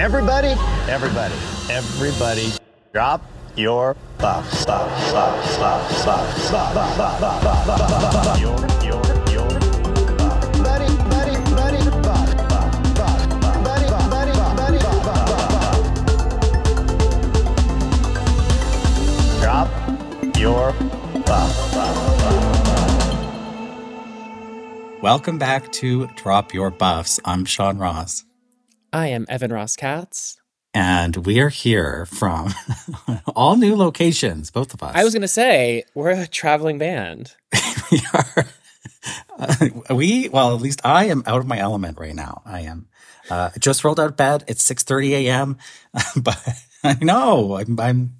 Everybody, everybody, everybody, drop your buff. Welcome back to Drop Your Buffs. I'm Sean Ross. I am Evan Ross Katz. And we are here from all new locations, both of us. I was going to say, we're a traveling band. we are. Uh, we, well, at least I am out of my element right now. I am. Uh, just rolled out of bed. It's 6.30 a.m. but I know I'm, I'm,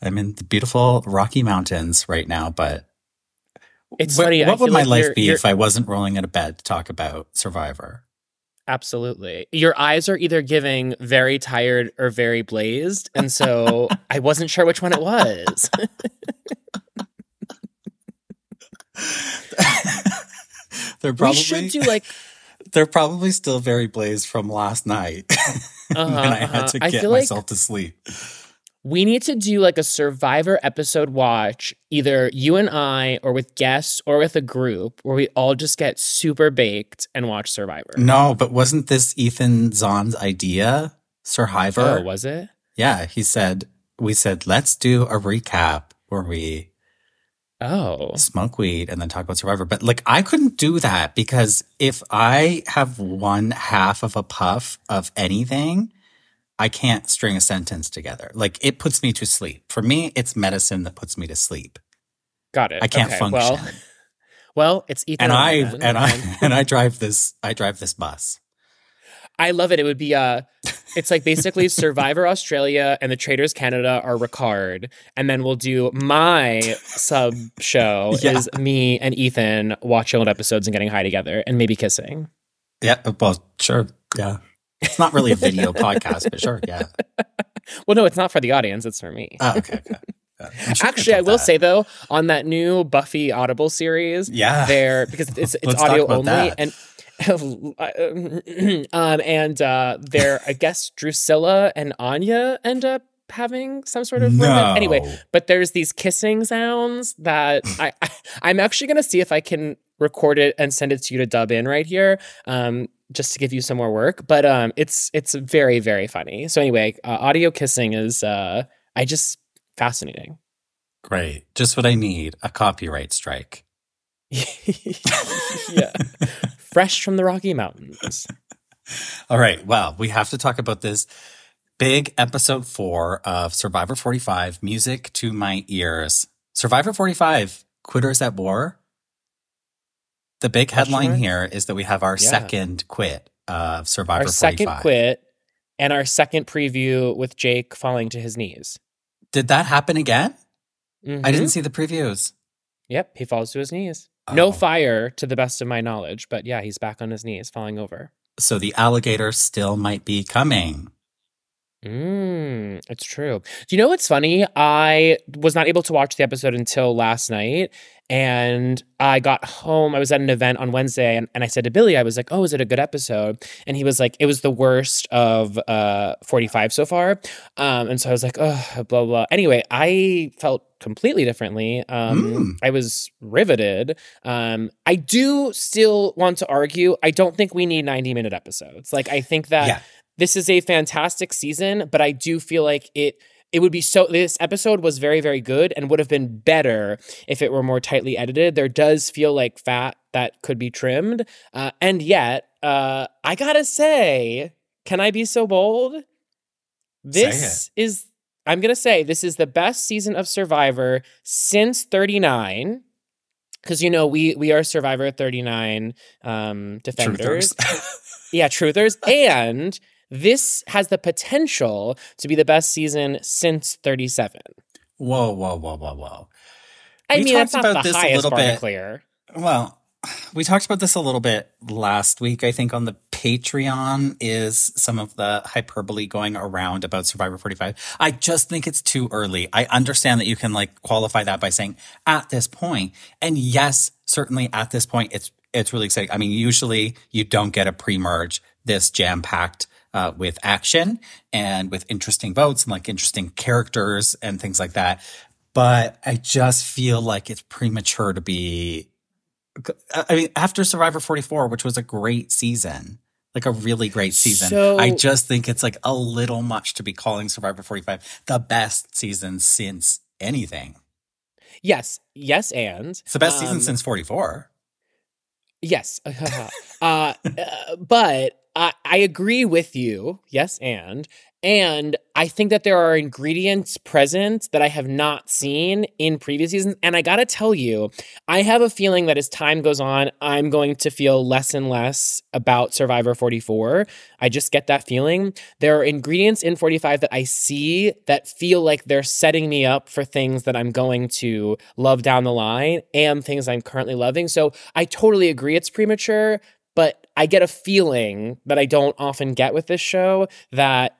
I'm in the beautiful Rocky Mountains right now, but it's what, funny. What would my like life you're, be you're, if I wasn't rolling out of bed to talk about Survivor? Absolutely. Your eyes are either giving very tired or very blazed. And so I wasn't sure which one it was. they're probably we should do like they're probably still very blazed from last night uh-huh, when I had to uh-huh. get myself like to sleep. We need to do like a survivor episode watch, either you and I, or with guests, or with a group, where we all just get super baked and watch Survivor. No, but wasn't this Ethan Zohn's idea? Survivor? Oh, was it? Yeah, he said, we said, let's do a recap where we Oh. Smoke weed and then talk about Survivor. But like, I couldn't do that because if I have one half of a puff of anything, I can't string a sentence together. Like, it puts me to sleep. For me, it's medicine that puts me to sleep. Got it. I can't okay, function. Well, well, it's Ethan. And I, and I, and I drive this, I drive this bus. I love it. It would be uh it's like basically Survivor Australia and the Traitors Canada are Ricard. And then we'll do my sub show yeah. is me and Ethan watching old episodes and getting high together and maybe kissing. Yeah, well, sure. Yeah. It's not really a video podcast, but sure, yeah. Well, no, it's not for the audience, it's for me. Oh, okay, okay. Sure Actually, I will that. say though, on that new Buffy Audible series, yeah, there because it's it's audio only that. and um, and uh, there, I guess Drusilla and Anya end up having some sort of no. Anyway, but there's these kissing sounds that I, I am actually gonna see if I can record it and send it to you to dub in right here. Um, just to give you some more work, but um, it's it's very very funny. So anyway, uh, audio kissing is uh, I just fascinating. Great, just what I need. A copyright strike. yeah. Fresh from the Rocky Mountains. All right. Well, we have to talk about this big episode four of Survivor 45 Music to My Ears. Survivor 45 Quitters at War. The big headline here is that we have our yeah. second quit of Survivor our 45. second quit and our second preview with Jake falling to his knees. Did that happen again? Mm-hmm. I didn't see the previews. Yep, he falls to his knees. Oh. No fire, to the best of my knowledge, but yeah, he's back on his knees, falling over. So the alligator still might be coming. Mm, it's true. Do you know what's funny? I was not able to watch the episode until last night. And I got home. I was at an event on Wednesday, and, and I said to Billy, I was like, Oh, is it a good episode? And he was like, It was the worst of uh, 45 so far. Um, and so I was like, Oh, blah, blah. Anyway, I felt completely differently. Um, mm. I was riveted. Um, I do still want to argue. I don't think we need 90 minute episodes. Like, I think that. Yeah. This is a fantastic season, but I do feel like it it would be so this episode was very very good and would have been better if it were more tightly edited. There does feel like fat that could be trimmed. Uh, and yet uh, i gotta say can i be so bold? This is i'm gonna say this is the best season of survivor since 39 because you know we we are survivor 39 um defenders. Yeah truthers. And this has the potential to be the best season since 37. Whoa, whoa, whoa, whoa, whoa. I we mean, that's not the highest bar bit, clear. Well, we talked about this a little bit last week. I think on the Patreon is some of the hyperbole going around about Survivor 45. I just think it's too early. I understand that you can like qualify that by saying at this point. And yes, certainly at this point, it's, it's really exciting. I mean, usually you don't get a pre-merge this jam-packed uh, with action and with interesting votes and like interesting characters and things like that. But I just feel like it's premature to be. I mean, after Survivor 44, which was a great season, like a really great season. So- I just think it's like a little much to be calling Survivor 45 the best season since anything. Yes, yes, and It's the best season Um, since 44. Yes. uh, uh, but I, agree with you. Yes, and and I think that there are ingredients present that I have not seen in previous seasons. And I gotta tell you, I have a feeling that as time goes on, I'm going to feel less and less about Survivor 44. I just get that feeling. There are ingredients in 45 that I see that feel like they're setting me up for things that I'm going to love down the line and things I'm currently loving. So I totally agree it's premature, but I get a feeling that I don't often get with this show that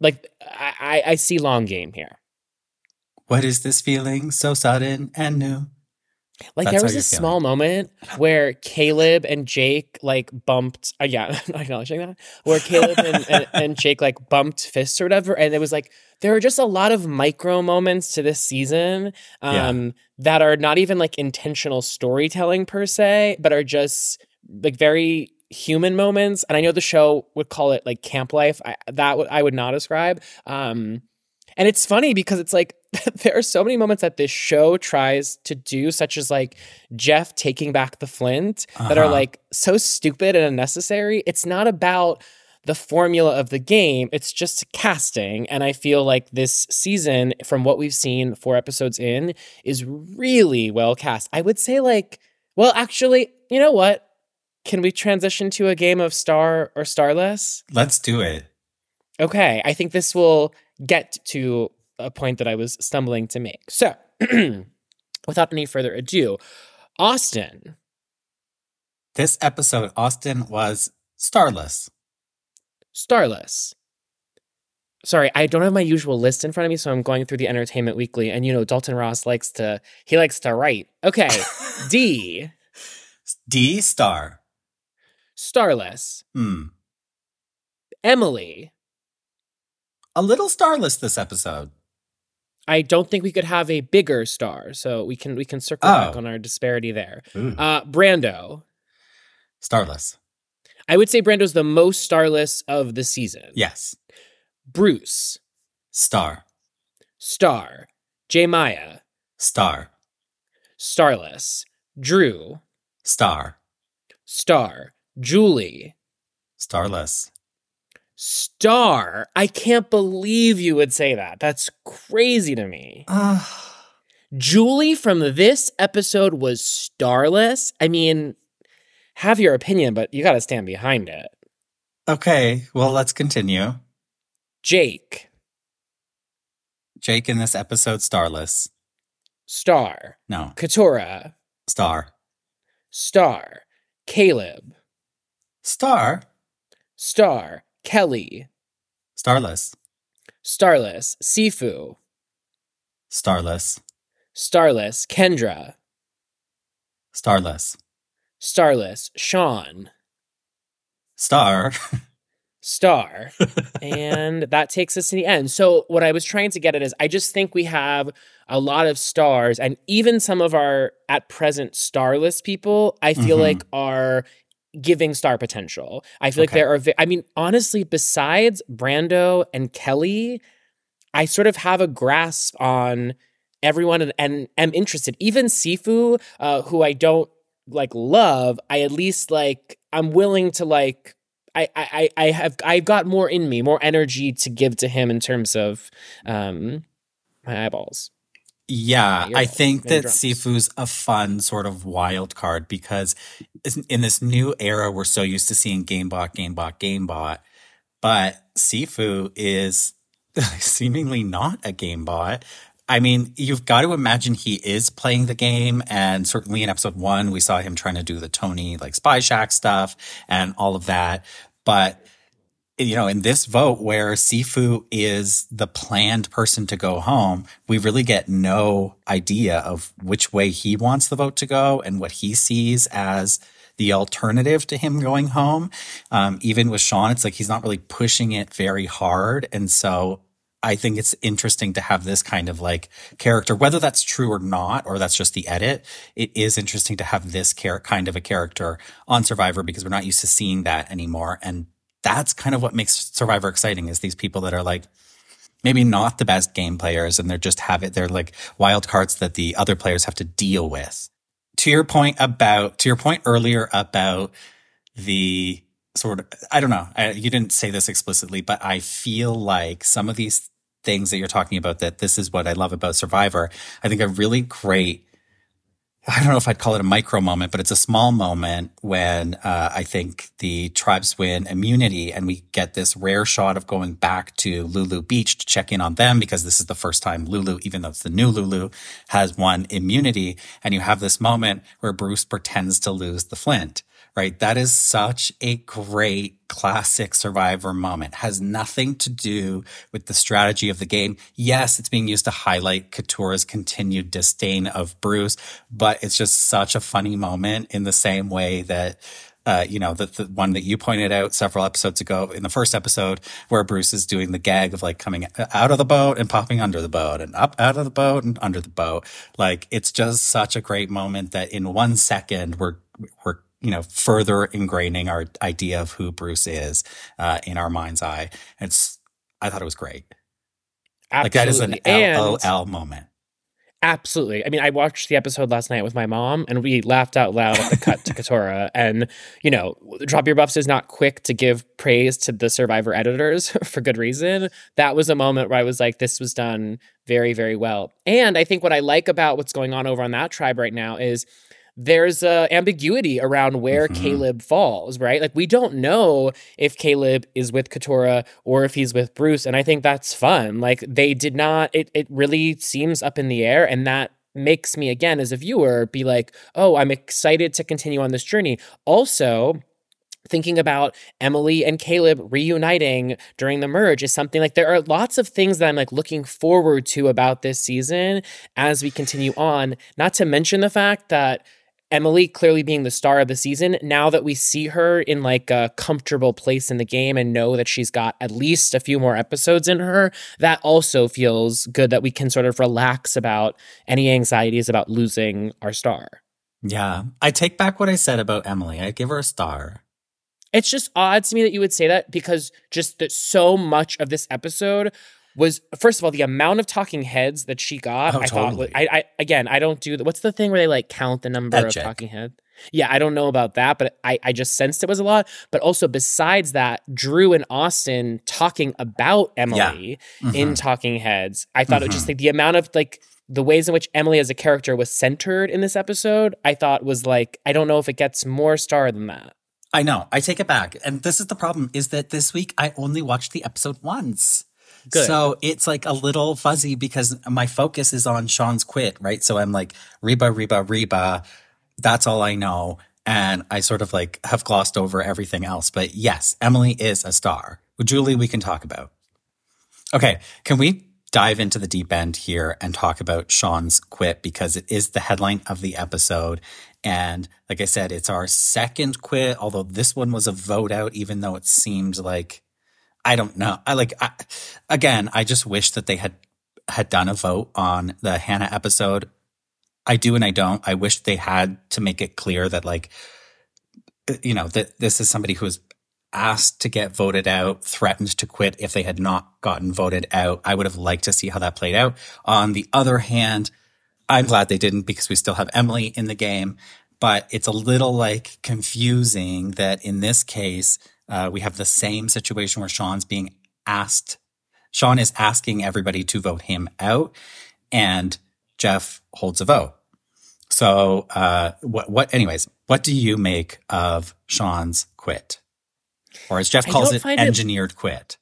like I, I- see long game here. What is this feeling so sudden and new? Like That's there was a small moment where Kaleb and Jake like bumped. Uh, yeah, I'm not acknowledging that. Where Kaleb and, and, and Jake like bumped fists or whatever, and it was like there are just a lot of micro moments to this season um, that are not even like intentional storytelling per se, but are just like very human moments. And I know the show would call it like camp life. I, that would I would not ascribe. Um, and it's funny because it's like there are so many moments that this show tries to do, such as like Jeff taking back the flint, that are Uh-huh. like so stupid and unnecessary. It's not about the formula of the game, it's just casting. And I feel like this season, from what we've seen four episodes in, is really well cast. I would say, like, well, actually, you know what? Can we transition to a game of star or starless? Let's do it. Okay, I think this will get to a point that I was stumbling to make. So, without any further ado, Austin, This episode, Austin was starless. Starless. Sorry, I don't have my usual list in front of me, so I'm going through the Entertainment Weekly, and you know Dalton Ross likes to he likes to write. Okay, Dee, Dee star. Starless, Hmm. Emily. A little starless this episode. I don't think we could have a bigger star, so we can we can circle back Oh. on our disparity there. Ooh. Uh, Brando. starless. I would say Brando's the most starless of the season. Yes. Bruce, Star. Star, J Maya, Star. Starless, Drew, Star. Star, Julie, Starless. Star. I can't believe you would say that. That's crazy to me. Ah. Julie from this episode was starless. I mean, have your opinion, but you got to stand behind it. okay. Well, let's continue. Jake, Jake in this episode, starless. Star, No. Katurah, Star. Star, Kaleb, Star. Star, Kelly, Starless. Starless, Sifu, Starless. Starless, Kendra, Starless. Starless, Sean, Star. Star. and that takes us to the end. So, what I was trying to get at is I just think we have a lot of stars, and even some of our at present starless people, I feel Mhm. like are giving star potential. I feel like there are, vi- I mean, honestly, besides Brando and Kelly, I sort of have a grasp on everyone and, and am interested. Even Sifu, uh, who I don't like love, I at least like, I'm willing to like, I, I, I I have I've got more in me, more energy to give to him in terms of um my eyeballs. Yeah, I think that drums. Sifu's a fun sort of wild card because in this new era, we're so used to seeing GameBot, GameBot, GameBot, but Sifu is seemingly not a GameBot. I mean, you've got to imagine he is playing the game, and certainly in episode one, we saw him trying to do the Tony like Spy Shack stuff and all of that. But you know, in this vote where Sifu is the planned person to go home, we really get no idea of which way he wants the vote to go and what he sees as the alternative to him going home. Um, even with Sean, it's like he's not really pushing it very hard. And so I think it's interesting to have this kind of like character, whether that's true or not, or that's just the edit. It is interesting to have this char- kind of a character on Survivor because we're not used to seeing that anymore. And that's kind of what makes Survivor exciting is these people that are like, maybe not the best game players and they're just have it. They're like wild cards that the other players have to deal with. To your point about, to your point earlier about the sort of, I don't know, I, you didn't say this explicitly, but I feel like some of these things that you're talking about that this is what I love about Survivor. I think a really great I don't know if I'd call it a micro moment, but it's a small moment when uh, I think the tribes win immunity and we get this rare shot of going back to Lulu Beach to check in on them because this is the first time Lulu, even though it's the new Lulu, has won immunity. And you have this moment where Bruce pretends to lose the Flint right? That is such a great classic survivor moment. Has nothing to do with the strategy of the game. Yes, it's being used to highlight Katurah's continued disdain of Bruce, but it's just such a funny moment in the same way that uh, you know, the, the one that you pointed out several episodes ago in the first episode where Bruce is doing the gag of like coming out of the boat and popping under the boat and up out of the boat and under the boat. Like it's just such a great moment that in one second we're, we're you know, further ingraining our idea of who Bruce is uh, in our mind's eye. It's, I thought it was great. Absolutely. Like that is an LOL moment. Absolutely. I mean, I watched the episode last night with my mom and we laughed out loud at the cut to Katurah. And, you know, Drop Your Buffs is not quick to give praise to the Survivor editors for good reason. That was a moment where I was like, this was done very, very well. And I think what I like about what's going on over on that tribe right now is there's a ambiguity around where mm-hmm. Kaleb falls, right? Like we don't know if Kaleb is with Katurah or if he's with Bruce, and I think that's fun. Like they did not. It it really seems up in the air, and that makes me again as a viewer be like, oh, I'm excited to continue on this journey. Also thinking about Emily and Caleb reuniting during the merge is something like there are lots of things that I'm like looking forward to about this season as we continue on. Not to mention the fact that Emily clearly being the star of the season, now that we see her in like a comfortable place in the game and know that she's got at least a few more episodes in her, that also feels good that we can sort of relax about any anxieties about losing our star. Yeah. I take back what I said about Emily. I give her a star. It's just odd to me that you would say that because just that so much of this episode was first of all the amount of talking heads that she got. Oh, I totally. thought I, I again I don't do the, what's the thing where they like count the number of talking heads. Yeah, I don't know about that, but I, I just sensed it was a lot. But also, besides that, Drew and Austin talking about Emily yeah. mm-hmm. in Talking Heads, I thought mm-hmm. it was just like the amount of like the ways in which Emily as a character was centered in this episode, I thought was like, I don't know if it gets more star than that. I know. I take it back. And this is the problem is that this week I only watched the episode once. Good. So it's like a little fuzzy because my focus is on Sean's quit, right? So I'm like, Reba, Reba, Reba. That's all I know. And I sort of like have glossed over everything else. But yes, Emily is a star. Julie, we can talk about. Okay. Can we dive into the deep end here and talk about Sean's quit because it is the headline of the episode. And like I said, it's our second quit, although this one was a vote out, even though it seemed like I don't know. I like I, again. I just wish that they had had done a vote on the Hannah episode. I do and I don't. I wish they had to make it clear that like uh, you know that this is somebody who was asked to get voted out, threatened to quit if they had not gotten voted out. I would have liked to see how that played out. On the other hand, I'm glad they didn't because we still have Emily in the game. But it's a little like confusing that in this case, uh, we have the same situation where Sean's being asked, Sean is asking everybody to vote him out, and Jeff holds a vote. So, uh, what, what, anyways, what do you make of Sean's quit? Or as Jeff calls it, engineered it, quit.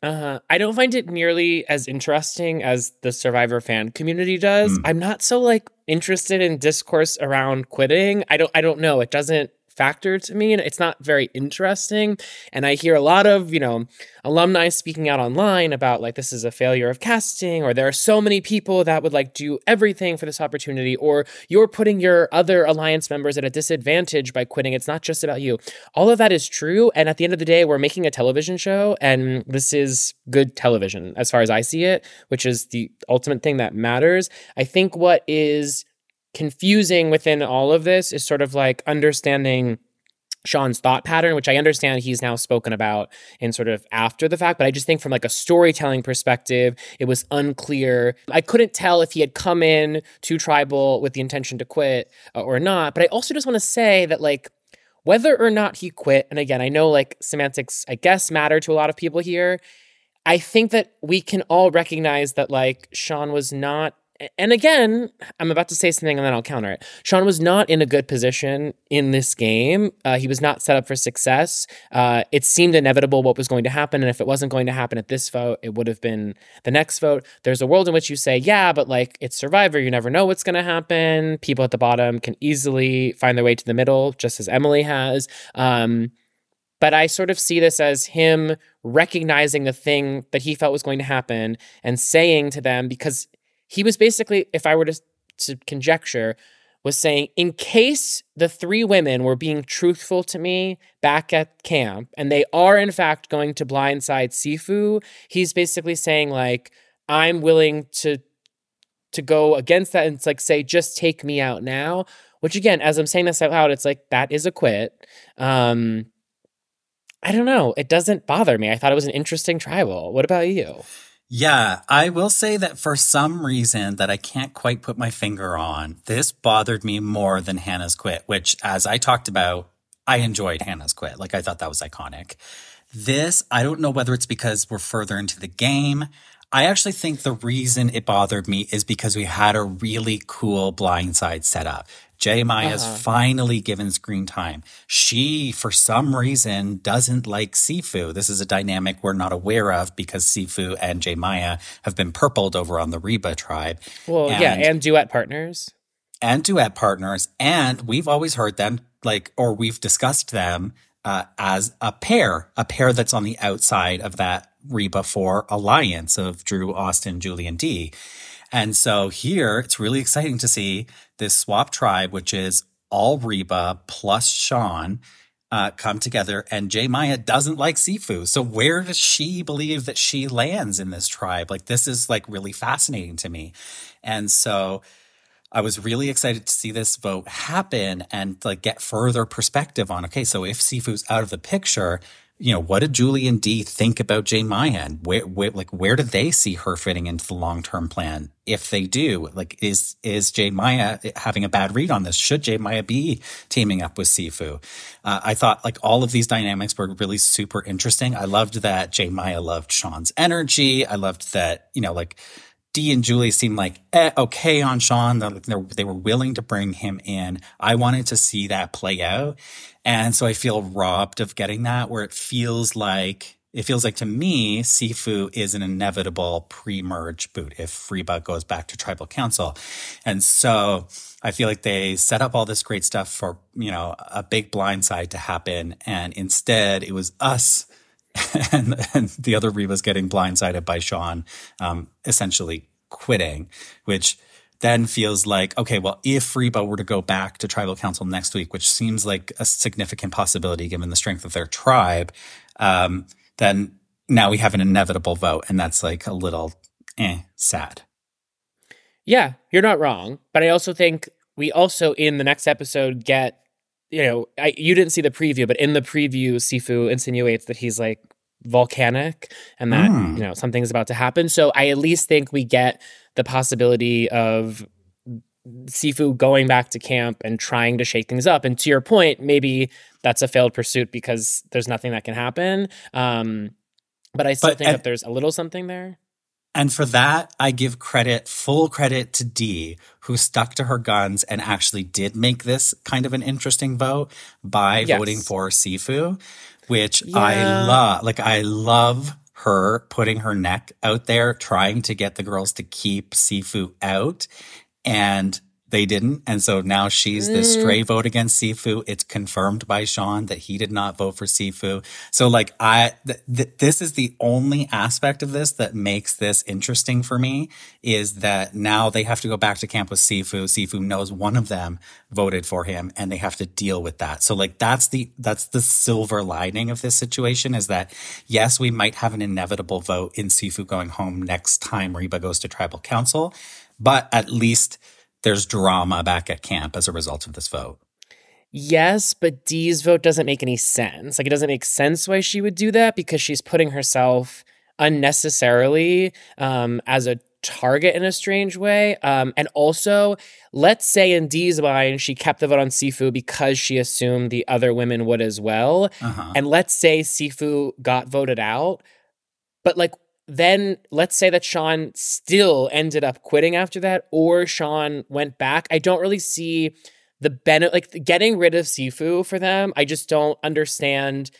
Uh, I don't find it nearly as interesting as the Survivor fan community does. Mm. I'm not so like interested in discourse around quitting. I don't. I don't know. It doesn't factor to me and it's not very interesting. And i hear a lot of you know alumni speaking out online about like this is a failure of casting or there are so many people that would like do everything for this opportunity or you're putting your other alliance members at a disadvantage by quitting. It's not just about you. All of that is true and at the end of the day we're making a television show and this is good television as far as i see it which is the ultimate thing that matters. I think what is confusing within all of this is sort of like understanding Sean's thought pattern, which I understand he's now spoken about in sort of after the fact, but I just think from like a storytelling perspective, it was unclear. I couldn't tell if he had come in to tribal with the intention to quit uh, or not. But I also just want to say that like whether or not he quit, and again, I know like semantics, I guess, matter to a lot of people here. I think that we can all recognize that like Sean was not and again, I'm about to say something and then I'll counter it. Sean was not in a good position in this game. Uh, he was not set up for success. Uh, it seemed inevitable what was going to happen. And if it wasn't going to happen at this vote, it would have been the next vote. There's a world in which you say, yeah, but like it's Survivor. You never know what's going to happen. People at the bottom can easily find their way to the middle, just as Emily has. Um, but I sort of see this as him recognizing the thing that he felt was going to happen and saying to them, because he was basically, if I were to, to conjecture, was saying, in case the three women were being truthful to me back at camp, and they are in fact going to blindside Sifu, he's basically saying, like, I'm willing to to go against that and it's like say, just take me out now. Which again, as I'm saying this out loud, it's like that is a quit. Um I don't know. It doesn't bother me. I thought it was an interesting tribal. What about you? Yeah, I will say that for some reason that I can't quite put my finger on, this bothered me more than Hannah's quit, which, as I talked about, I enjoyed Hannah's quit. Like, I thought that was iconic. This, I don't know whether it's because we're further into the game. I actually think the reason it bothered me is because we had a really cool blindside setup. J. Maya's uh-huh. finally given screen time. She, for some reason, doesn't like Sifu. This is a dynamic we're not aware of because Sifu and J. Maya have been purpled over on the Reba tribe. Well, and, yeah, and duet partners. And duet partners. And we've always heard them, like, or we've discussed them uh, as a pair, a pair that's on the outside of that Reba 4 alliance of Drew, Austin, Julie and Dee. And so here it's really exciting to see this swap tribe, which is all Reba plus Sean, uh, come together. And J. Maya doesn't like Sifu. So where does she believe that she lands in this tribe? Like this is like really fascinating to me. And so I was really excited to see this vote happen and like get further perspective on, okay, so if Sifu's out of the picture, you know, what did Julie and Dee think about J. Maya and where, where, like, where do they see her fitting into the long-term plan? If they do, like, is, is J. Maya having a bad read on this? Should J. Maya be teaming up with Sifu? Uh, I thought like all of these dynamics were really super interesting. I loved that J. Maya loved Sean's energy. I loved that, you know, like, Dee and Julie seemed like eh, okay on Sean. They're, they were willing to bring him in. I wanted to see that play out. And so I feel robbed of getting that where it feels like, it feels like to me, Sifu is an inevitable pre-merge boot if Reba goes back to tribal council. And so I feel like they set up all this great stuff for, you know, a big blindside to happen. And instead it was us and, and the other Reba's getting blindsided by Sean, um, essentially quitting, which then feels like, okay, well, if Reba were to go back to tribal council next week, which seems like a significant possibility given the strength of their tribe, um, then now we have an inevitable vote. And that's like a little eh, sad. Yeah, you're not wrong. But I also think we also, in the next episode, get you know, I, you didn't see the preview, but in the preview, Sifu insinuates that he's like volcanic and that mm. you know something's about to happen. So I at least think we get the possibility of Sifu going back to camp and trying to shake things up. And to your point, maybe that's a failed pursuit because there's nothing that can happen. Um, but I still but, think and, that there's a little something there. And for that, I give credit, full credit to Dee, who stuck to her guns and actually did make this kind of an interesting vote by yes. voting for Sifu, which yeah. I love. Like, I love her putting her neck out there, trying to get the girls to keep Sifu out. And they didn't. And so now she's the Mm. stray vote against Sifu. It's confirmed by Sean that he did not vote for Sifu. So like I, th- th- this is the only aspect of this that makes this interesting for me is that now they have to go back to camp with Sifu. Sifu knows one of them voted for him and they have to deal with that. So like that's the, that's the silver lining of this situation is that yes, we might have an inevitable vote in Sifu going home next time Reba goes to tribal council, but at least there's drama back at camp as a result of this vote. Yes, but Dee's vote doesn't make any sense. Like, it doesn't make sense why she would do that because she's putting herself unnecessarily um, as a target in a strange way. Um, and also, let's say in Dee's mind, she kept the vote on Sifu because she assumed the other women would as well. Uh-huh. And let's say Sifu got voted out, but like then let's say that Sean still ended up quitting after that, or Sean went back. I don't really see the benefit, like getting rid of Sifu for them. I just don't understand.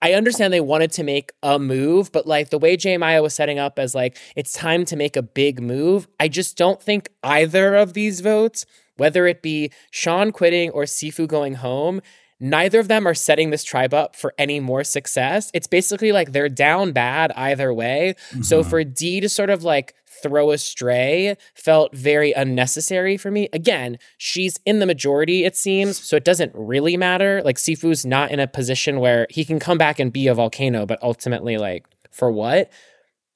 I understand they wanted to make a move, but like the way J Maya was setting up as like it's time to make a big move, I just don't think either of these votes, whether it be Sean quitting or Sifu going home, neither of them are setting this tribe up for any more success. It's basically like they're down bad either way. So Mhm. for Dee to sort of like throw astray felt very unnecessary for me. Again, she's in the majority, it seems, so it doesn't really matter. Like Sifu's not in a position where he can come back and be a volcano, but ultimately, like, for what?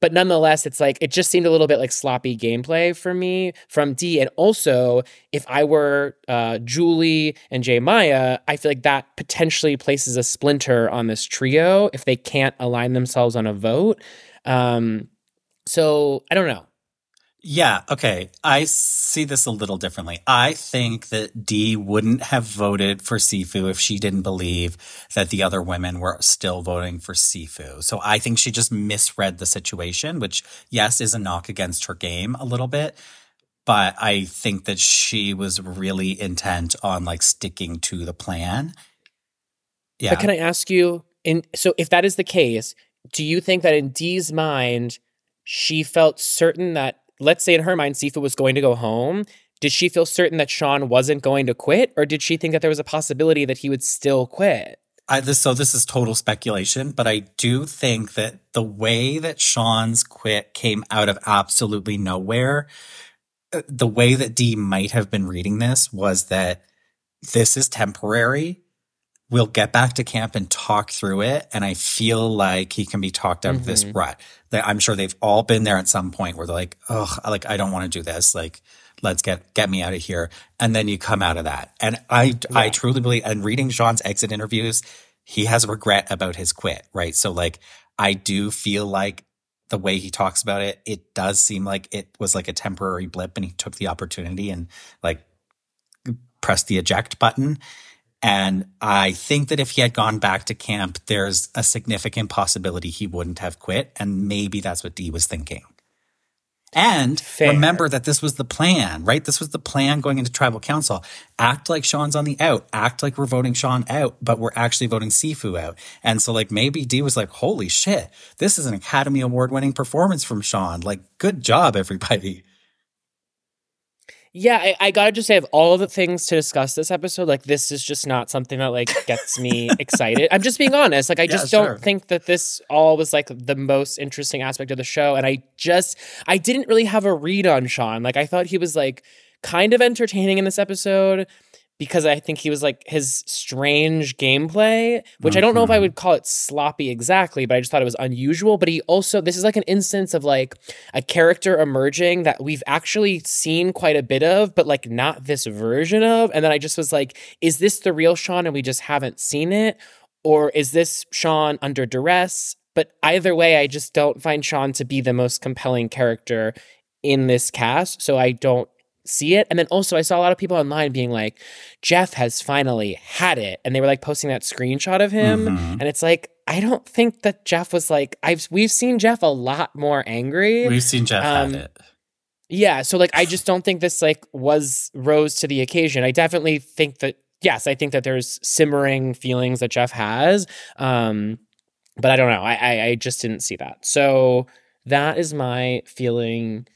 But nonetheless, it's like it just seemed a little bit like sloppy gameplay for me from Dee. And also, if I were uh, Julie and J. Maya, I feel like that potentially places a splinter on this trio if they can't align themselves on a vote. Um, so I don't know. Yeah, okay. I see this a little differently. I think that Dee wouldn't have voted for Sifu if she didn't believe that the other women were still voting for Sifu. So I think she just misread the situation, which, yes, is a knock against her game a little bit. But I think that she was really intent on like sticking to the plan. Yeah. But can I ask you, in so if that is the case, do you think that in Dee's mind, she felt certain that, let's say in her mind, Sifu was going to go home? Did she feel certain that Sean wasn't going to quit, or did she think that there was a possibility that he would still quit? I, this, so this is total speculation, but I do think that the way that Sean's quit came out of absolutely nowhere, uh, the way that Dee might have been reading this was that this is temporary. We'll get back to camp and talk through it. And I feel like he can be talked out of this Mhm. rut. That I'm sure they've all been there at some point where they're like, oh, like, I don't want to do this. Like, let's get, get me out of here. And then you come out of that. And I, I truly believe, and reading Sean's exit interviews, he has regret about his quit, right? So like, I do feel like the way he talks about it, it does seem like it was like a temporary blip and he took the opportunity and like pressed the eject button. And I think that if he had gone back to camp, there's a significant possibility he wouldn't have quit. And maybe that's what Dee was thinking. And Fair. remember that this was the plan, right? This was the plan going into tribal council. Act like Sean's on the out. Act like we're voting Sean out, but we're actually voting Sifu out. And so like maybe Dee was like, holy shit, this is an Academy Award winning performance from Sean. Like, good job, everybody. Yeah, I, I gotta just say, of all the things to discuss this episode, like this is just not something that like gets me excited. I'm just being honest. Like I Yeah, just sure. don't think that this all was like the most interesting aspect of the show. And I just I didn't really have a read on Sean. Like I thought he was like kind of entertaining in this episode because I think he was like his strange gameplay, which I don't know if I Mhm. would call it sloppy exactly, but I just thought it was unusual. But he also, this is like an instance of like a character emerging that we've actually seen quite a bit of, but like not this version of. And then I just was like, is this the real Sean and we just haven't seen it? Or is this Sean under duress? But either way, I just don't find Sean to be the most compelling character in this cast. So I don't see it. And then also, I saw a lot of people online being like, Jeff has finally had it. And they were like posting that screenshot of him. Mhm. And it's like, I don't think that Jeff was like, I've we've seen Jeff a lot more angry. We've seen Jeff Um, have it. Yeah, so like I just don't think this like was rose to the occasion. I definitely think that yes, I think that there's simmering feelings that Jeff has. Um but I don't know. I I, I just didn't see that. So that is my feeling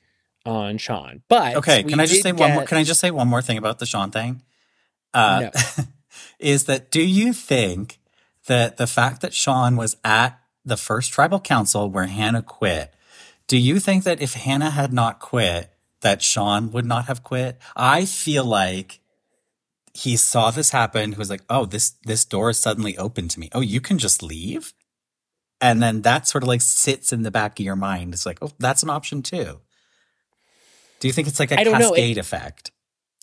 on Sean. But Okay, can I just say one more? Can I just say one more thing about the Sean thing? Uh, is that do you think that the fact that Sean was at the first tribal council where Hannah quit, do you think that if Hannah had not quit, that Sean would not have quit? I feel like he saw this happen. He was like, "Oh, this this door is suddenly open to me. Oh, you can just leave." And then that sort of like sits in the back of your mind. It's like, oh, that's an option too. Do you think it's like a I don't know. It- cascade effect?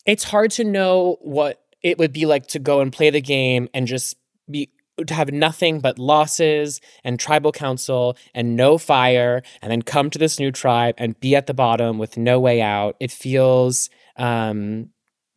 it's hard to know what it would be like to go and play the game and just be to have nothing but losses and tribal council and no fire and then come to this new tribe and be at the bottom with no way out it feels um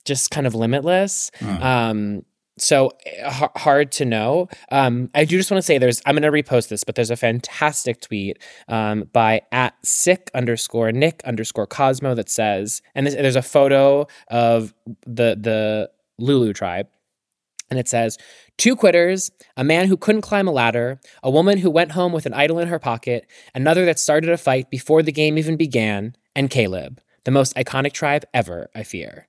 just kind of limitless Hmm. um so h- hard to know. Um, I do just want to say there's. I'm going to repost this, but there's a fantastic tweet um, by at sick underscore Nick underscore Cosmo that says, and this, there's a photo of the the Lulu tribe, and it says, two quitters, a man who couldn't climb a ladder, a woman who went home with an idol in her pocket, another that started a fight before the game even began, and Kaleb, the most iconic tribe ever. I fear.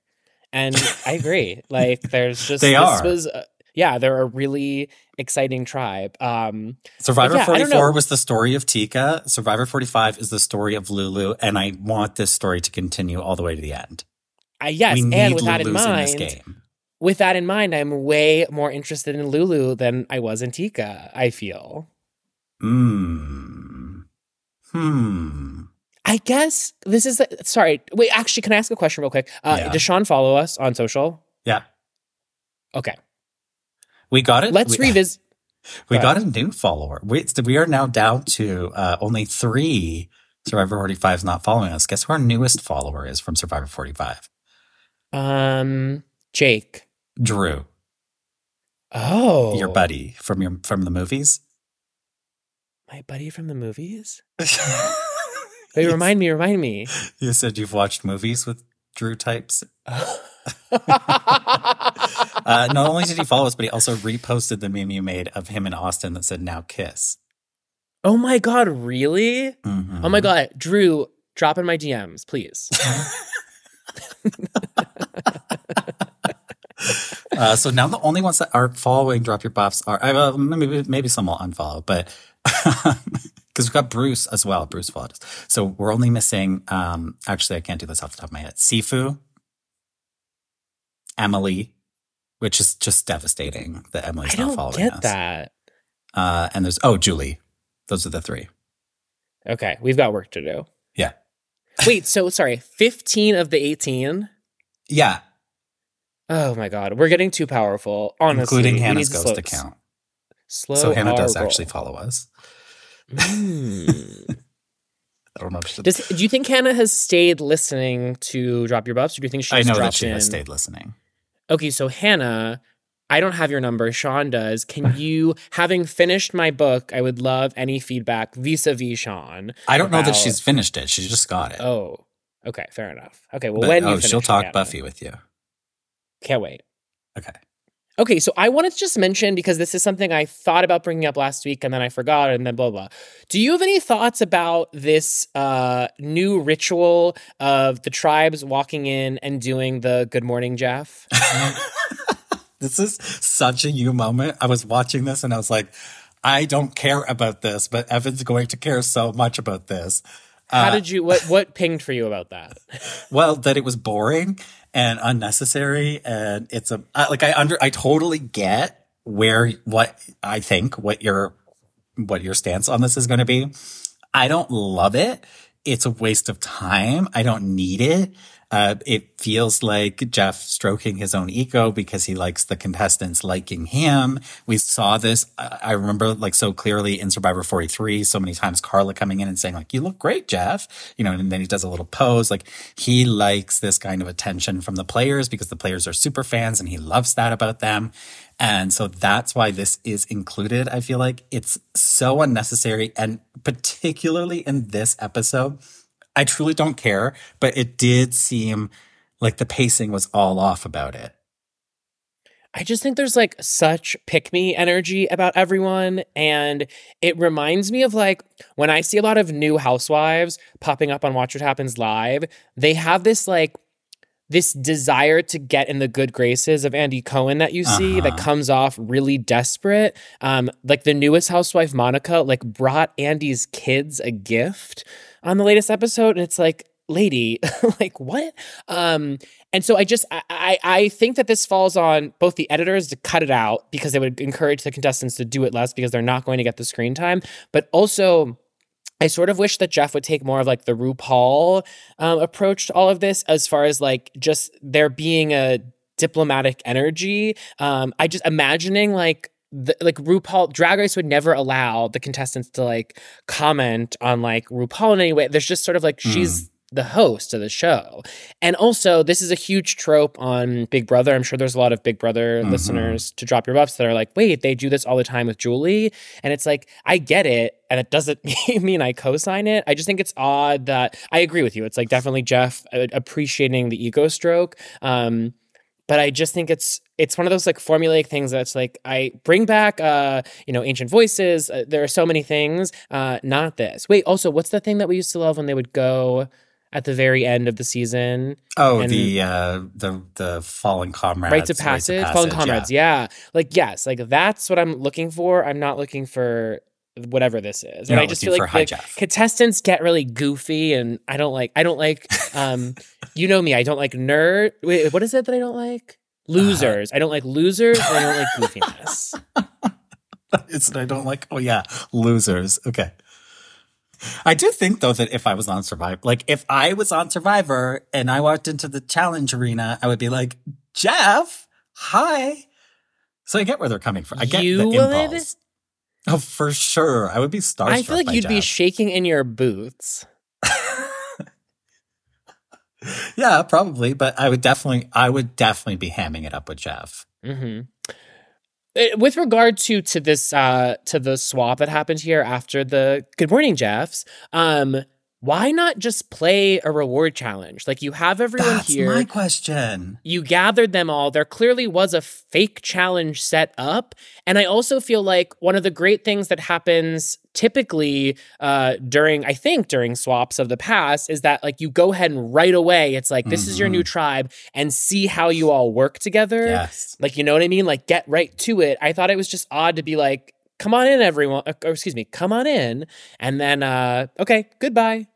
And I agree. Like, there's just They this are. was uh, yeah, they're a really exciting tribe. Um, Survivor yeah, 44 was the story of Tika. Survivor 45 is the story of Lulu, and I want this story to continue all the way to the end. I, yes, and with that in Lulus in mind, game. with that in mind, I'm way more interested in Lulu than I was in Tika. I feel. Hmm. Hmm. I guess this is the, sorry. Wait, actually, can I ask a question real quick? Uh, Yeah. Does Sean follow us on social? Yeah. Okay, We got it. let's we, revisit. We go got a new follower. We, we are now down to uh, only three Survivor 45 not following us. Guess who our newest follower is from Survivor 45? Um, Jake. Drew, Oh, your buddy from your from the movies. my buddy from the movies. Wait, remind me, remind me. You said you've watched movies with Drew types. Uh, not only did he follow us, but he also reposted the meme you made of him and Austin that said "Now kiss." oh my god, really? Mhm. Oh my god, Drew, drop in my DMs, please. Uh, so now the only ones that are following Drop Your Buffs are uh, maybe maybe some will unfollow, but because we've got Bruce as well. Bruce followed so we're only missing. Um, actually, I can't do this off the top of my head. Sifu, Emily, which is just devastating that Emily's I not don't following get us. that. Uh, and there's oh Julie. Those are the three. Okay, we've got work to do. Yeah. Wait, so sorry, 15 of the 18? Yeah, Oh my god, we're getting too powerful. Honestly, including Hannah's ghost slow- account. Slow so Hannah does our actually follow us. Mm. I don't she, Does do you think Hannah has stayed listening to Drop Your Buffs, or do you think she's I know that she in? has stayed listening. Okay, so Hannah, I don't have your number. Sean does. Can you, having finished my book, I would love any feedback vis-a-vis Sean. I don't know that she's finished it. She just got it. Oh, okay, fair enough. Okay, well, But, when you oh, she'll talk. Buffy with you. Can't wait. Okay. Okay, so I wanted to just mention because this is something I thought about bringing up last week and then I forgot and then blah blah. Do you have any thoughts about this uh, new ritual of the tribes walking in and doing the "Good morning, Jeff"? This is such a you moment. I was watching this and I was like, I don't care about this, but Evan's going to care so much about this. How Uh, did you? What what pinged for you about that? Well, that it was boring and unnecessary, and it's a like I under I totally get where what I think what your what your stance on this is going to be. I don't love it. It's a waste of time. I don't need it. Uh, it feels like Jeff stroking his own ego because he likes the contestants liking him. We saw this. I remember like so clearly in Survivor 43, so many times Karla coming in and saying like, you look great, Jeff, you know, and then he does a little pose. Like he likes this kind of attention from the players because the players are super fans and he loves that about them. And so that's why this is included. I feel like it's so unnecessary. And particularly in this episode, I truly don't care, but it did seem like the pacing was all off about it. I just think there's like such pick me energy about everyone. And it reminds me of like when I see a lot of new housewives popping up on Watch What Happens Live, they have this like, this desire to get in the good graces of Andy Cohen that you see uh-huh. that comes off really desperate. Um, like the newest housewife, Monica, like brought Andy's kids a gift on the latest episode. And it's like, lady like what um and so i just i i think that this falls on both the editors to cut it out because they would encourage the contestants to do it less because they're not going to get the screen time but also I sort of wish that Jeff would take more of like the RuPaul um, approach to all of this, as far as like just there being a diplomatic energy. Um, I just imagining like the, like RuPaul Drag Race would never allow the contestants to like comment on like RuPaul in any way. There's just sort of like mm. she's the host of the show. And also, this is a huge trope on Big Brother. I'm sure there's a lot of Big Brother mm-hmm. listeners to drop your buffs that are like, wait, they do this all the time with Julie. And it's like, I get it. And it doesn't mean I co sign it. I just think it's odd that I agree with you. It's like definitely Jeff uh, appreciating the ego stroke. Um, but I just think it's it's one of those like formulaic things that's like I bring back uh you know ancient voices. Uh, there are so many things, uh, not this. Wait, also, what's the thing that we used to love when they would go? At the very end of the season. Oh, the uh the the fallen comrades. Rites of passage, passage fallen comrades. Yeah. yeah. Like yes, like that's what I'm looking for. I'm not looking for whatever this is. and I just feel like, like contestants get really goofy and I don't like I don't like um you know me, I don't like nerd wait, what is it that I don't like? Losers. Uh, I don't like losers and I don't like goofiness. it's I don't like oh yeah, losers. Okay. I do think though that if I was on Survivor, like if I was on Survivor and I walked into the challenge arena, I would be like, Jeff, hi. So I get where they're coming from. I get you the impulse. Oh, for sure. I would be starstruck. I feel like you'd Jeff. be shaking in your boots. yeah, probably. But I would definitely, I would definitely be hamming it up with Jeff. Mm-hmm. Uh, with regard to to this uh to the swap that happened here after the good morning jeffs um why not just play a reward challenge? Like you have everyone That's here. That's my question. You gathered them all. There clearly was a fake challenge set up. And I also feel like one of the great things that happens typically uh, during, I think, during swaps of the past is that like you go ahead and right away, it's like, this mm-hmm. is your new mm-hmm. tribe and see how you all work together. Yes. Like, you know what I mean? Like get right to it. I thought it was just odd to be like, come on in, everyone. Uh, or excuse me, come on in. And then, uh, okay, goodbye.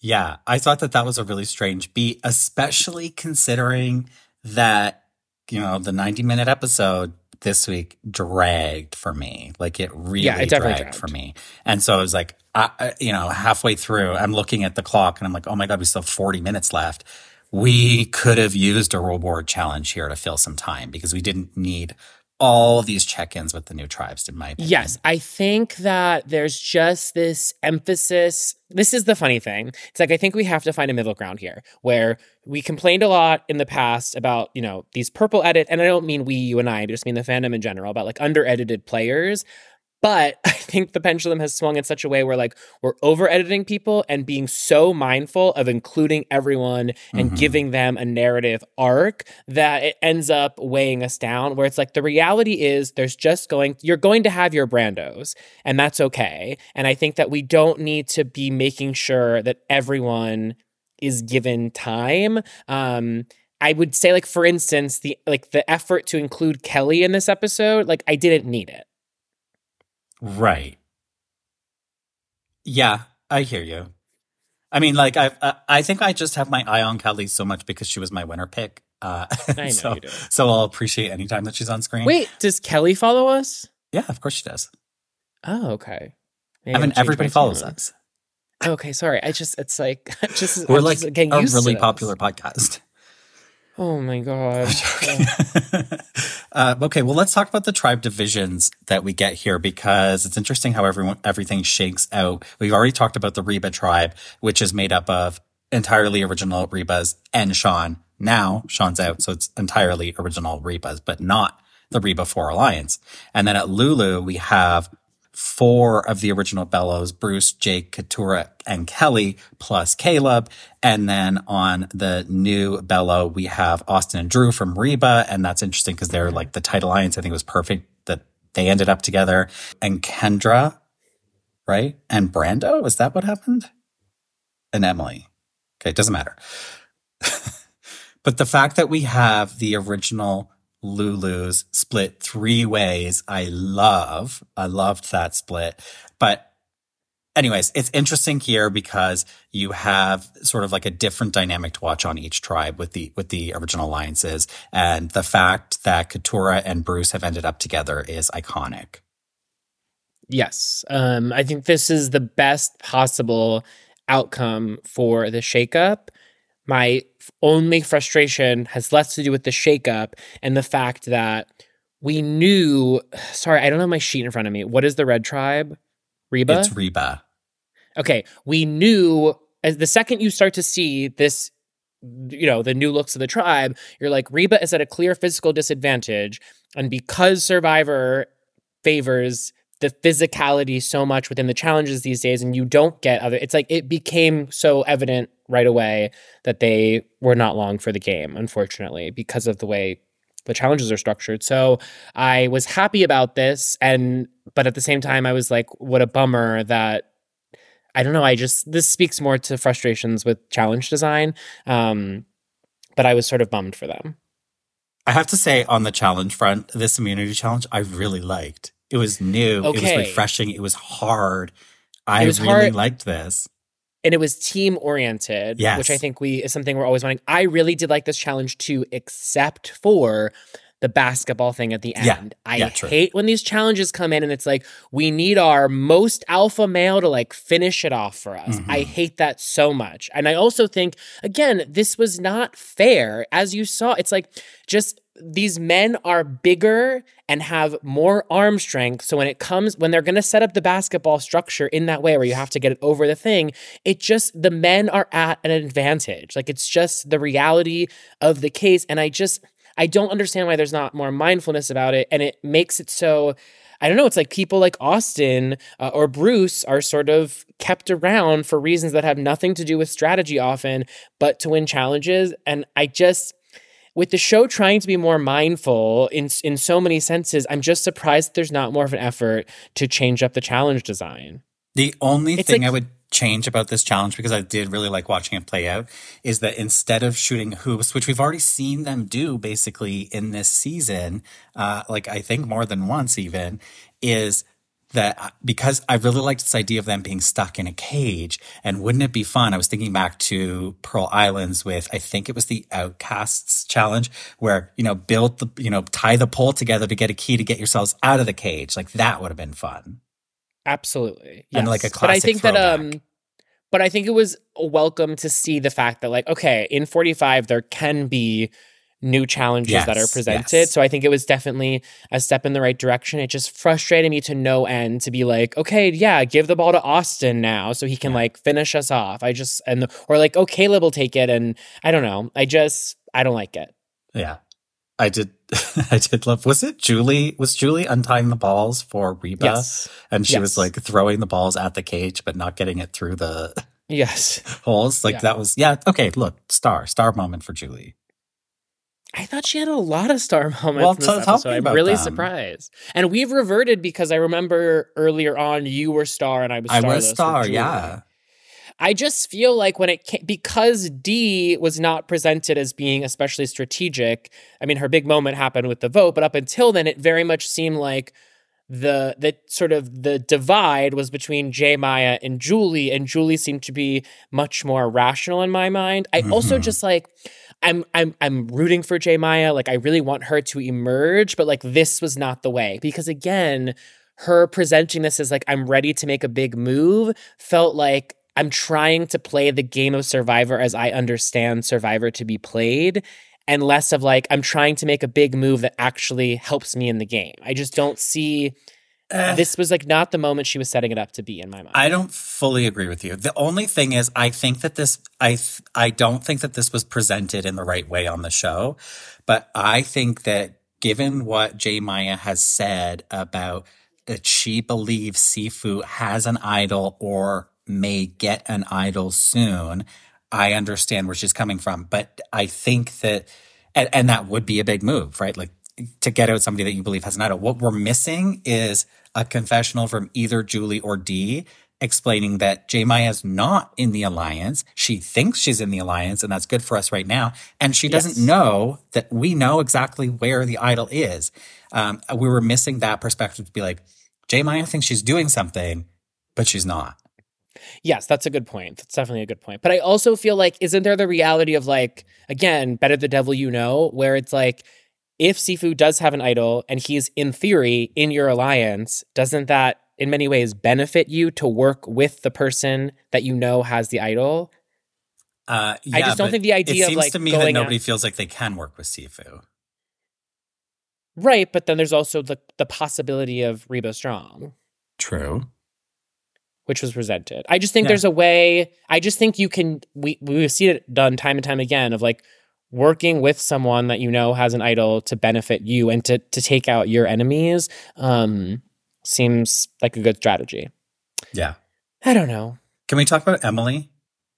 Yeah, I thought that that was a really strange beat, especially considering that, you know, the 90 minute episode this week dragged for me. Like it really yeah, it dragged, dragged, for me. And so I was like, I, you know, halfway through, I'm looking at the clock and I'm like, oh my God, we still have 40 minutes left. We could have used a reward challenge here to fill some time because we didn't need all these check-ins with the new tribes in my opinion. Yes, I think that there's just this emphasis. This is the funny thing. It's like I think we have to find a middle ground here where we complained a lot in the past about, you know, these purple edit and I don't mean we you and I, I just mean the fandom in general about like under-edited players. But I think the pendulum has swung in such a way where like we're over editing people and being so mindful of including everyone and mm-hmm. giving them a narrative arc that it ends up weighing us down. Where it's like the reality is there's just going, you're going to have your brandos and that's okay. And I think that we don't need to be making sure that everyone is given time. Um, I would say, like, for instance, the like the effort to include Kelly in this episode, like I didn't need it. Right. Yeah, I hear you. I mean, like I, I think I just have my eye on Kelly so much because she was my winner pick. Uh, I know so, you do. So I'll appreciate any time that she's on screen. Wait, does Kelly follow us? Yeah, of course she does. Oh, okay. Maybe I mean, everybody follows us. Okay, sorry. I just it's like just we're I'm like just a really popular podcast. Oh my god. uh, okay, well, let's talk about the tribe divisions that we get here because it's interesting how everyone everything shakes out. We've already talked about the Reba tribe, which is made up of entirely original Rebas and Sean. Now Sean's out, so it's entirely original Rebas, but not the Reba Four Alliance. And then at Lulu, we have four of the original Belos, Bruce, Jake, Katurah, and Kelly, plus Kaleb. And then on the new Belo, we have Austin and Drew from Reba. And that's interesting because they're like the tight alliance. I think it was perfect that they ended up together. And Kendra, right? And Brando, is that what happened? And Emily. Okay, it doesn't matter. but the fact that we have the original Lulu's split three ways. I love, I loved that split. But anyways, it's interesting here because you have sort of like a different dynamic to watch on each tribe with the, with the original alliances. And the fact that Katurah and Bruce have ended up together is iconic. Yes. Um, I think this is the best possible outcome for the shakeup. My only frustration has less to do with the shakeup and the fact that we knew. Sorry, I don't have my sheet in front of me. What is the red tribe? Reba? It's Reba. Okay. We knew as the second you start to see this you know the new looks of the tribe you're like reba is at a clear physical disadvantage and because survivor favors the physicality so much within the challenges these days and you don't get other it's like it became so evident right away that they were not long for the game unfortunately because of the way the challenges are structured so i was happy about this and but at the same time i was like what a bummer that i don't know i just this speaks more to frustrations with challenge design um but i was sort of bummed for them I have to say, on the challenge front, this immunity challenge I really liked. It was new. Okay. It was refreshing. It was hard. I was really hard. liked this. and it was team oriented, Yes. which I think we is something we're always wanting. I really did like this challenge too, except for the basketball thing at the Yeah. end. I Yeah, hate when these challenges come in and it's like we need our most alpha male to like finish it off for us. I Mhm. hate that so much. And I also think again, this was not fair. As you saw, it's like just these men are bigger and have more arm strength. So when it comes, when they're going to set up the basketball structure in that way where you have to get it over the thing, it just, the men are at an advantage. Like it's just the reality of the case. And I just, I don't understand why there's not more mindfulness about it. And it makes it so, I don't know, it's like people like Austin uh, or Bruce are sort of kept around for reasons that have nothing to do with strategy often, but to win challenges. And I just, with the show trying to be more mindful in in so many senses, I'm just surprised there's not more of an effort to change up the challenge design. The only It's thing like- I would change about this challenge, because I did really like watching it play out, is that instead of shooting hoops, which we've already seen them do basically in this season, uh, like I think more than once even, is that because I really liked this idea of them being stuck in a cage, and wouldn't it be fun? I was thinking back to Pearl Islands with I think it was the Outcasts challenge, where you know build the you know tie the pole together to get a key to get yourselves out of the cage. Like that would have been fun. Absolutely. And, like, a classic. But I think that um but I think it was welcome to see the fact that like okay, in 45 there can be new challenges that are presented. yes. So I think it was definitely a step in the right direction. It just frustrated me to no end to be like, okay, yeah, give the ball to Austin now so he can Yeah. like finish us off. I just and or like oh Kaleb will take it and I don't know. I just I don't like it. Yeah. I did I did love was it Julie was Julie untying the balls for Reba Yes. and she Yes. was like throwing the balls at the cage but not getting it through the Yes. holes like Yeah. that was yeah okay look star star moment for Julie I thought she had a lot of star moments Well, in this tell episode. I'm really them. surprised. And we've reverted because I remember earlier on you were star and I was I was star yeah I just feel like when it came, because Dee was not presented as being especially strategic. I mean, her big moment happened with the vote, but up until then, it very much seemed like the the sort of the divide was between J. Maya and Julie, and Julie seemed to be much more rational in my mind. I also Mhm. just like I'm I'm I'm rooting for J. Maya. Like I really want her to emerge, but like this was not the way because again, her presenting this as like I'm ready to make a big move felt like I'm trying to play the game of Survivor as I understand Survivor to be played. And less of like, I'm trying to make a big move that actually helps me in the game. I just don't see Eh, this was like not the moment she was setting it up to be in my mind. I don't fully agree with you. The only thing is, I think that this, I, th- I don't think that this was presented in the right way on the show, but I think that given what J. Maya has said about that she believes Sifu has an idol or may get an idol soon. I understand where she's coming from, but I think that, and, and that would be a big move, right? Like to get out somebody that you believe has an idol. What we're missing is a confessional from either Julie or Dee explaining that J is not in the alliance. She thinks she's in the alliance, and that's good for us right now. And she doesn't Yes. know that we know exactly where the idol is. Um, we were missing that perspective to be like, J. Maya thinks she's doing something, but she's not. Yes, that's a good point. That's definitely a good point. But I also feel like, isn't there the reality of like, again, better the devil you know, where it's like, if Sifu does have an idol and he's in theory in your alliance, doesn't that in many ways benefit you to work with the person that you know has the idol? Uh, I just don't think the idea it of, seems like, to me that nobody at- feels like they can work with Sifu. Right, but then there's also the the possibility of Reba Strong, True. which was presented. I just think Yeah. there's a way. I just think you can. We we've seen it done time and time again of like working with someone that you know has an idol to benefit you and to to take out your enemies. Um, seems like a good strategy. Yeah. I don't know. Can we talk about Emily?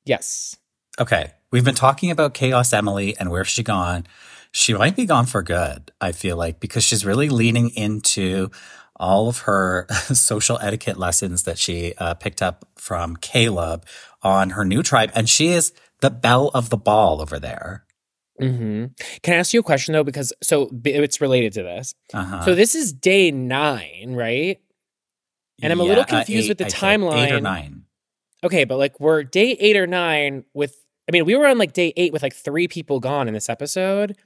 Yes. Okay. We've been talking about Chaos Emily and where's she gone? She might be gone for good, I feel like, because she's really leaning into all of her social etiquette lessons that she uh, picked up from Kaleb on her new tribe. And she is the belle of the ball over there. Hmm Can I ask you a question though? Because so it's related to this. Uh-huh. So this is day nine, right? and I'm a little confused with the I think. Eight or timeline. nine. Okay, but like we're day eight or nine with. I mean, we were on like day eight with like three people gone in this episode,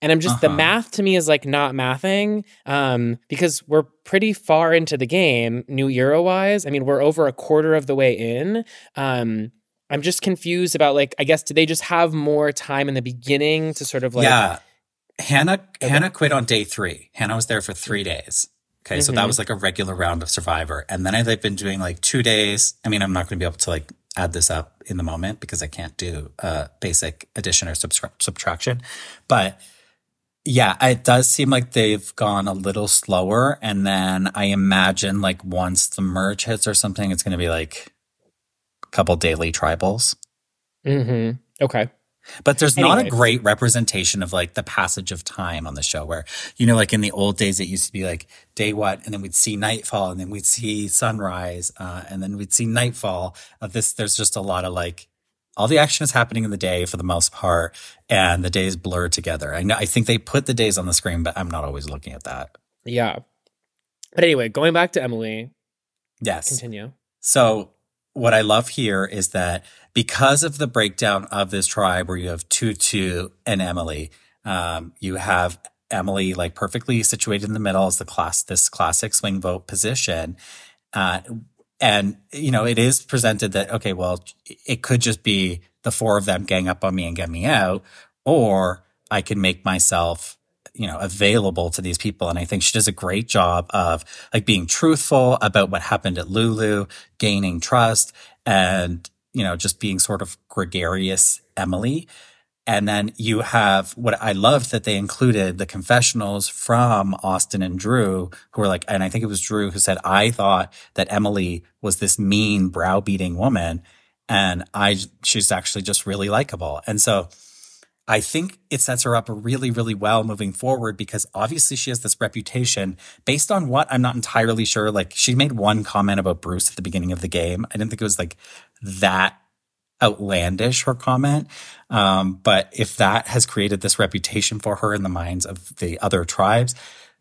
and I'm just the Uh-huh. math to me is like not mathing, um, because we're pretty far into the game, new Euro wise. I mean, we're over a quarter of the way in. Um, I'm just confused about like, I guess, did they just have more time in the beginning to sort of like, yeah. Hannah Okay. Hannah quit on day three. Hannah was there for three days. Okay, so that Mhm. was like a regular round of Survivor, and then they've been doing like two days. I mean, I'm not going to be able to like add this up in the moment because I can't do uh, basic addition or subtra- subtraction, but yeah, it does seem like they've gone a little slower. And then I imagine like once the merge hits or something, it's going to be like couple daily tribals. Mm-hmm. okay, But there's not a great representation of like the passage of time on the show where, you know, like in the old days, it used to be like day what, and then we'd see nightfall and then we'd see sunrise, uh, and then we'd see nightfall of this. There's just a lot of like, all the action is happening in the day for the most part, and the days blur together. I know, I think they put the days on the screen, but I'm not always looking at that. yeah. But anyway, going back to Emily, Yes. continue. So what I love here is that because of the breakdown of this tribe where you have Tutu and Emily, um, you have Emily like perfectly situated in the middle as the class, this classic swing vote position. Uh, and you know, it is presented that, okay, well, it could just be the four of them gang up on me and get me out, or I can make myself you know available to these people and i think she does a great job of like being truthful about what happened at lulu gaining trust and you know just being sort of gregarious emily and then you have what I loved that they included the confessionals from Austin and Drew, who were like, and I think it was Drew who said, I thought that Emily was this mean, browbeating woman. And I, she's actually just really likable. And so I think it sets her up really, really well moving forward because obviously she has this reputation based on what I'm not entirely sure. Like she made one comment about Bruce at the beginning of the game. I didn't think it was like that outlandish her comment. Um, but if that has created this reputation for her in the minds of the other tribes,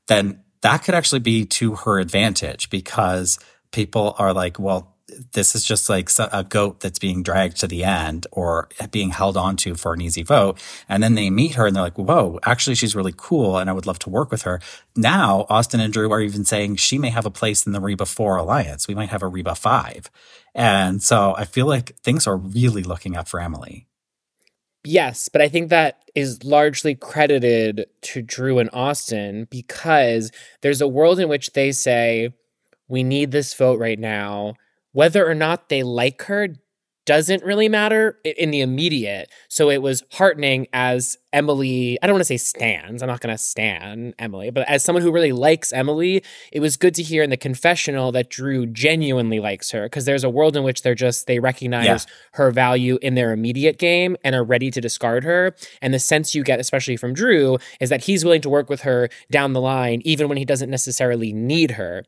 then that could actually be to her advantage because people are like, well, this is just like a goat that's being dragged to the end or being held onto for an easy vote. And then they meet her and they're like, whoa, actually, she's really cool and I would love to work with her. Now, Austin and Drew are even saying she may have a place in the Reba 4 alliance. We might have a Reba 5. And so I feel like things are really looking up for Emily. Yes, but I think that is largely credited to Drew and Austin because there's a world in which they say, we need this vote right now. Whether or not they like her doesn't really matter in the immediate. So it was heartening as Emily, I don't want to say stands, I'm not going to stand Emily, but as someone who really likes Emily, it was good to hear in the confessional that Drew genuinely likes her because there's a world in which they're just, they recognize yeah. her value in their immediate game and are ready to discard her. And the sense you get, especially from Drew, is that he's willing to work with her down the line, even when he doesn't necessarily need her.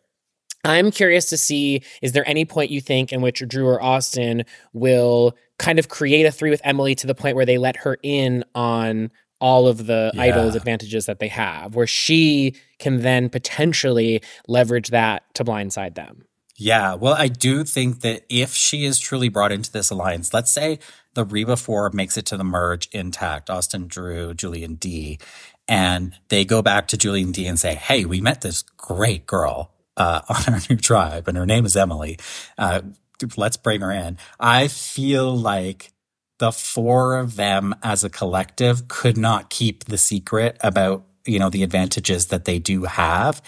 I'm curious to see is there any point you think in which Drew or Austin will kind of create a three with Emily to the point where they let her in on all of the yeah. idols advantages that they have, where she can then potentially leverage that to blindside them? Yeah, well, I do think that if she is truly brought into this alliance, let's say the Reba Four makes it to the merge intact, Austin, Drew, Julie and Dee, and they go back to Julie and Dee and say, Hey, we met this great girl uh, on our new tribe, and her name is Emily. Uh, let's bring her in. I feel like the four of them as a collective could not keep the secret about you know the advantages that they do have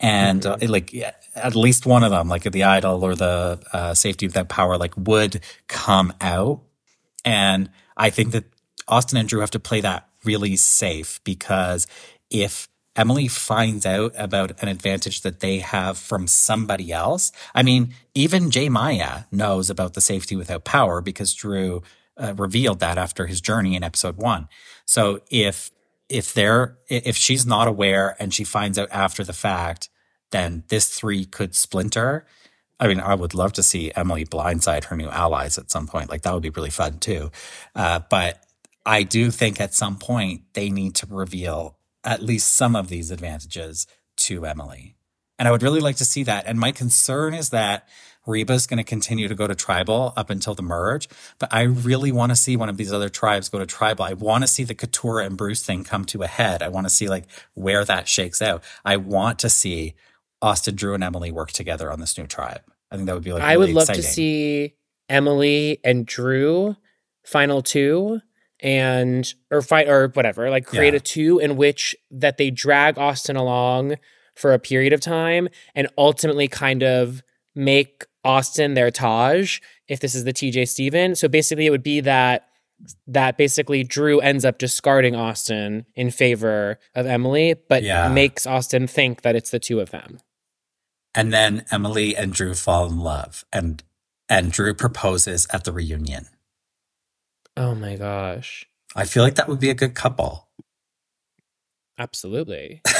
and mm-hmm. uh, like at least one of them like the idol or the uh, safety of that power like would come out and i think that austin and drew have to play that really safe because if Emily finds out about an advantage that they have from somebody else. I mean, even J. Maya knows about the safety without power because Drew uh, revealed that after his journey in episode one. So if if they're if she's not aware and she finds out after the fact, then this three could splinter. I mean, I would love to see Emily blindside her new allies at some point. Like that would be really fun too. Uh, but I do think at some point they need to reveal at least some of these advantages to Emily. And I would really like to see that. And my concern is that Reba's going to continue to go to tribal up until the merge, but I really want to see one of these other tribes go to tribal. I want to see the Katurah and Bruce thing come to a head. I want to see like where that shakes out. I want to see Austin, Drew, and Emily work together on this new tribe. I think that would be like. Really I would love exciting. to see Emily and Drew final two and or fight or whatever, like create yeah. a two in which that they drag Austin along for a period of time and ultimately kind of make Austin their Taj if this is the TJ Stephen. So basically it would be that that basically Drew ends up discarding Austin in favor of Emily, but yeah. makes Austin think that it's the two of them. And then Emily and Drew fall in love and and Drew proposes at the reunion. Oh my gosh. I feel like that would be a good couple. Absolutely.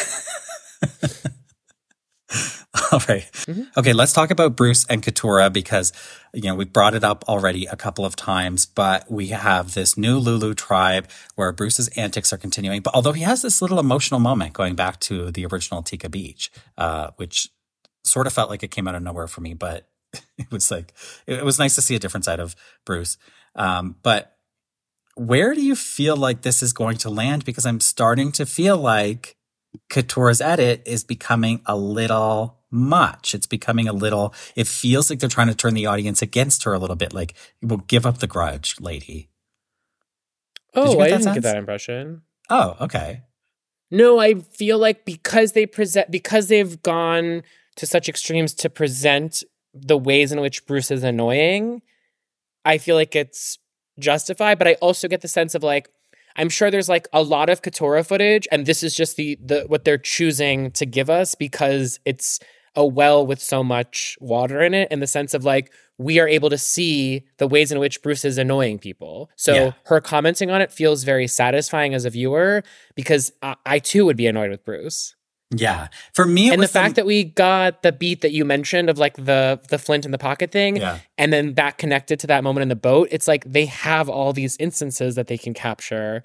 All right. mm-hmm. Okay, let's talk about Bruce and Katurah because you know we brought it up already a couple of times, but we have this new Lulu tribe where Bruce's antics are continuing. But although he has this little emotional moment going back to the original Tika Beach, uh, which sort of felt like it came out of nowhere for me, but it was like it was nice to see a different side of Bruce. Um, but where do you feel like this is going to land? Because I'm starting to feel like Katurah's edit is becoming a little much. It's becoming a little, it feels like they're trying to turn the audience against her a little bit. Like, we'll give up the grudge, lady. Oh, I didn't sense? get that impression. Oh, okay. No, I feel like because they present, because they've gone to such extremes to present the ways in which Bruce is annoying, I feel like it's justify, but I also get the sense of like, I'm sure there's like a lot of Katurah footage, and this is just the the what they're choosing to give us because it's a well with so much water in it, in the sense of like we are able to see the ways in which Bruce is annoying people. So yeah. her commenting on it feels very satisfying as a viewer because I, I too would be annoyed with Bruce. Yeah. For me, and the fact the... that we got the beat that you mentioned of like the the flint in the pocket thing, yeah. and then that connected to that moment in the boat, it's like they have all these instances that they can capture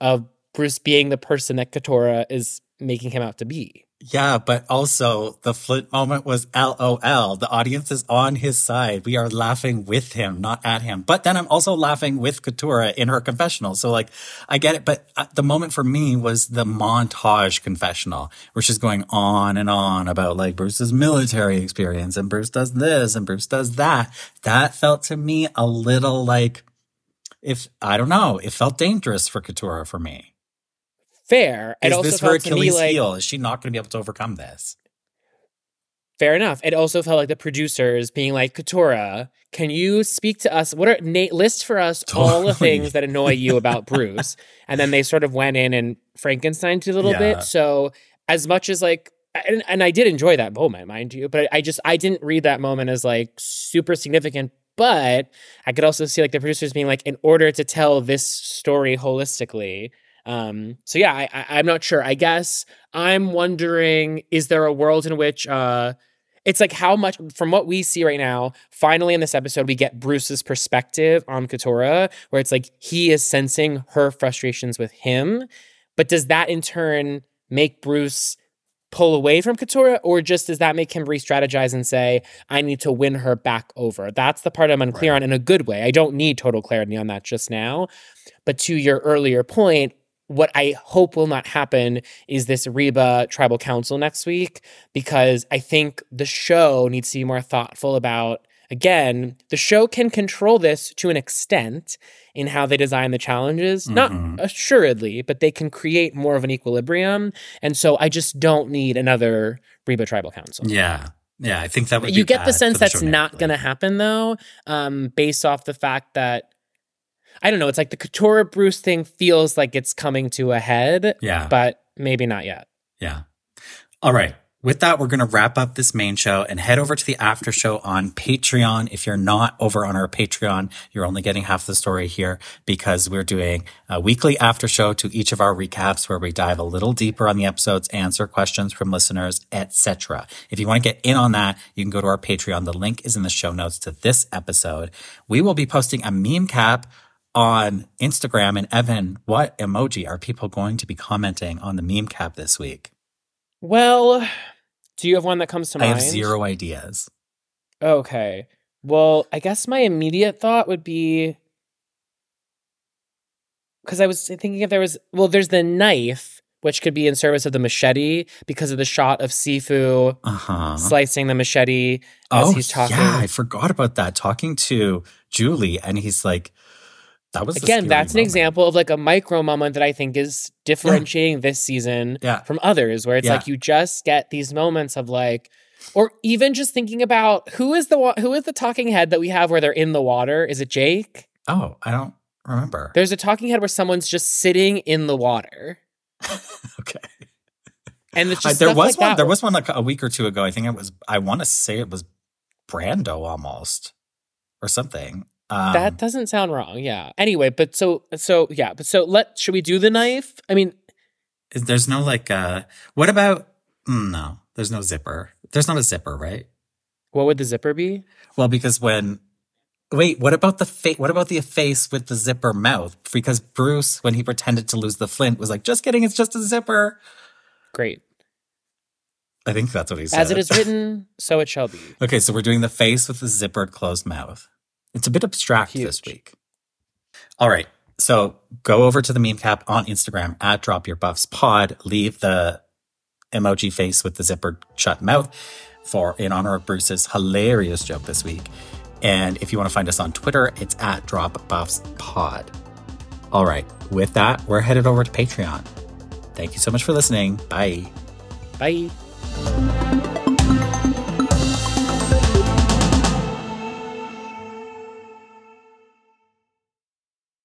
of Bruce being the person that Katurah is making him out to be. Yeah, but also the Flint moment was LOL. The audience is on his side. We are laughing with him, not at him. But then I'm also laughing with Katurah in her confessional. So like, I get it. But uh, the moment for me was the montage confessional where she's going on and on about like Bruce's military experience and Bruce does this and Bruce does that. That felt to me a little like, if I don't know, it felt dangerous for Katurah for me fair. Is this her Achilles like, heel? Is she not going to be able to overcome this? Fair enough. It also felt like the producers being like, Katurah, can you speak to us? What are Nate list for us all the things that annoy you about Bruce? And then they sort of went in and Frankensteined it a little Yeah. bit. So as much as like and, and I did enjoy that moment, mind you, but I just I didn't read that moment as like super significant. But I could also see like the producers being like, in order to tell this story holistically. Um, so yeah, I, I I'm not sure. I guess I'm wondering, is there a world in which uh it's like how much from what we see right now, finally in this episode, we get Bruce's perspective on Katurah, where it's like he is sensing her frustrations with him. But does that in turn make Bruce pull away from Katurah, or just does that make him re strategize and say, I need to win her back over? That's the part I'm unclear Right. on in a good way. I don't need total clarity on that just now. But to your earlier point, what I hope will not happen is this Reba tribal council next week, because I think the show needs to be more thoughtful about. Again, the show can control this to an extent in how they design the challenges. Not Mhm. assuredly, but they can create more of an equilibrium. And so I just don't need another Reba tribal council. Yeah. Yeah. I think that would You get the sense the that's not going to happen though, um, based off the fact that I don't know. It's like the Katurah Bruce thing feels like it's coming to a head, Yeah. but maybe not yet. Yeah. All right. With that, we're going to wrap up this main show and head over to the after show on Patreon. If you're not over on our Patreon, you're only getting half the story here because we're doing a weekly after show to each of our recaps where we dive a little deeper on the episodes, answer questions from listeners, etc. If you want to get in on that, you can go to our Patreon. The link is in the show notes to this episode. We will be posting a meme cap on Instagram. And Evan, what emoji are people going to be commenting on the meme cap this week? Well, do you have one that comes to I mind? I have zero ideas. Okay. Well, I guess my immediate thought would be because I was thinking if there was, well, there's the knife, which could be in service of the machete because of the shot of Sifu Uh huh. slicing the machete as Oh, he's talking. yeah, I forgot about that. Talking to Julie, and he's like, "That was Again, that's an example of like a micro moment that I think is differentiating this season Yeah. from others, where it's Yeah. like you just get these moments of like, or even just thinking about who is the wa- who is the talking head that we have where they're in the water? Is it Jake? Oh, I don't remember. There's a talking head where someone's just sitting in the water, okay, and it's just there stuff was like one. that There was one like a week or two ago. I think it was. I want to say it was Brando almost, or something. Um, that doesn't sound wrong. Yeah. Anyway, but so so yeah, but so let should we do the knife? I mean, there's no like. uh What about? mm, no, there's no zipper. There's not a zipper, right? what would the zipper be? Well, because when wait, what about the face? What about the face with the zipper mouth? Because Bruce, when he pretended to lose the flint, was like, "Just kidding, it's just a zipper." Great. I think that's what he said. As it is written, so it shall be. okay, so we're doing the face with the zippered closed mouth. It's a bit abstract this week. All right, so go over to the meme cap on Instagram at Drop Your Buffs Pod. Leave the emoji face with the zippered shut mouth for in honor of Bruce's hilarious joke this week. And if you want to find us on Twitter, it's at Drop Buffs Pod. All right, with that, we're headed over to Patreon. Thank you so much for listening. Bye. Bye.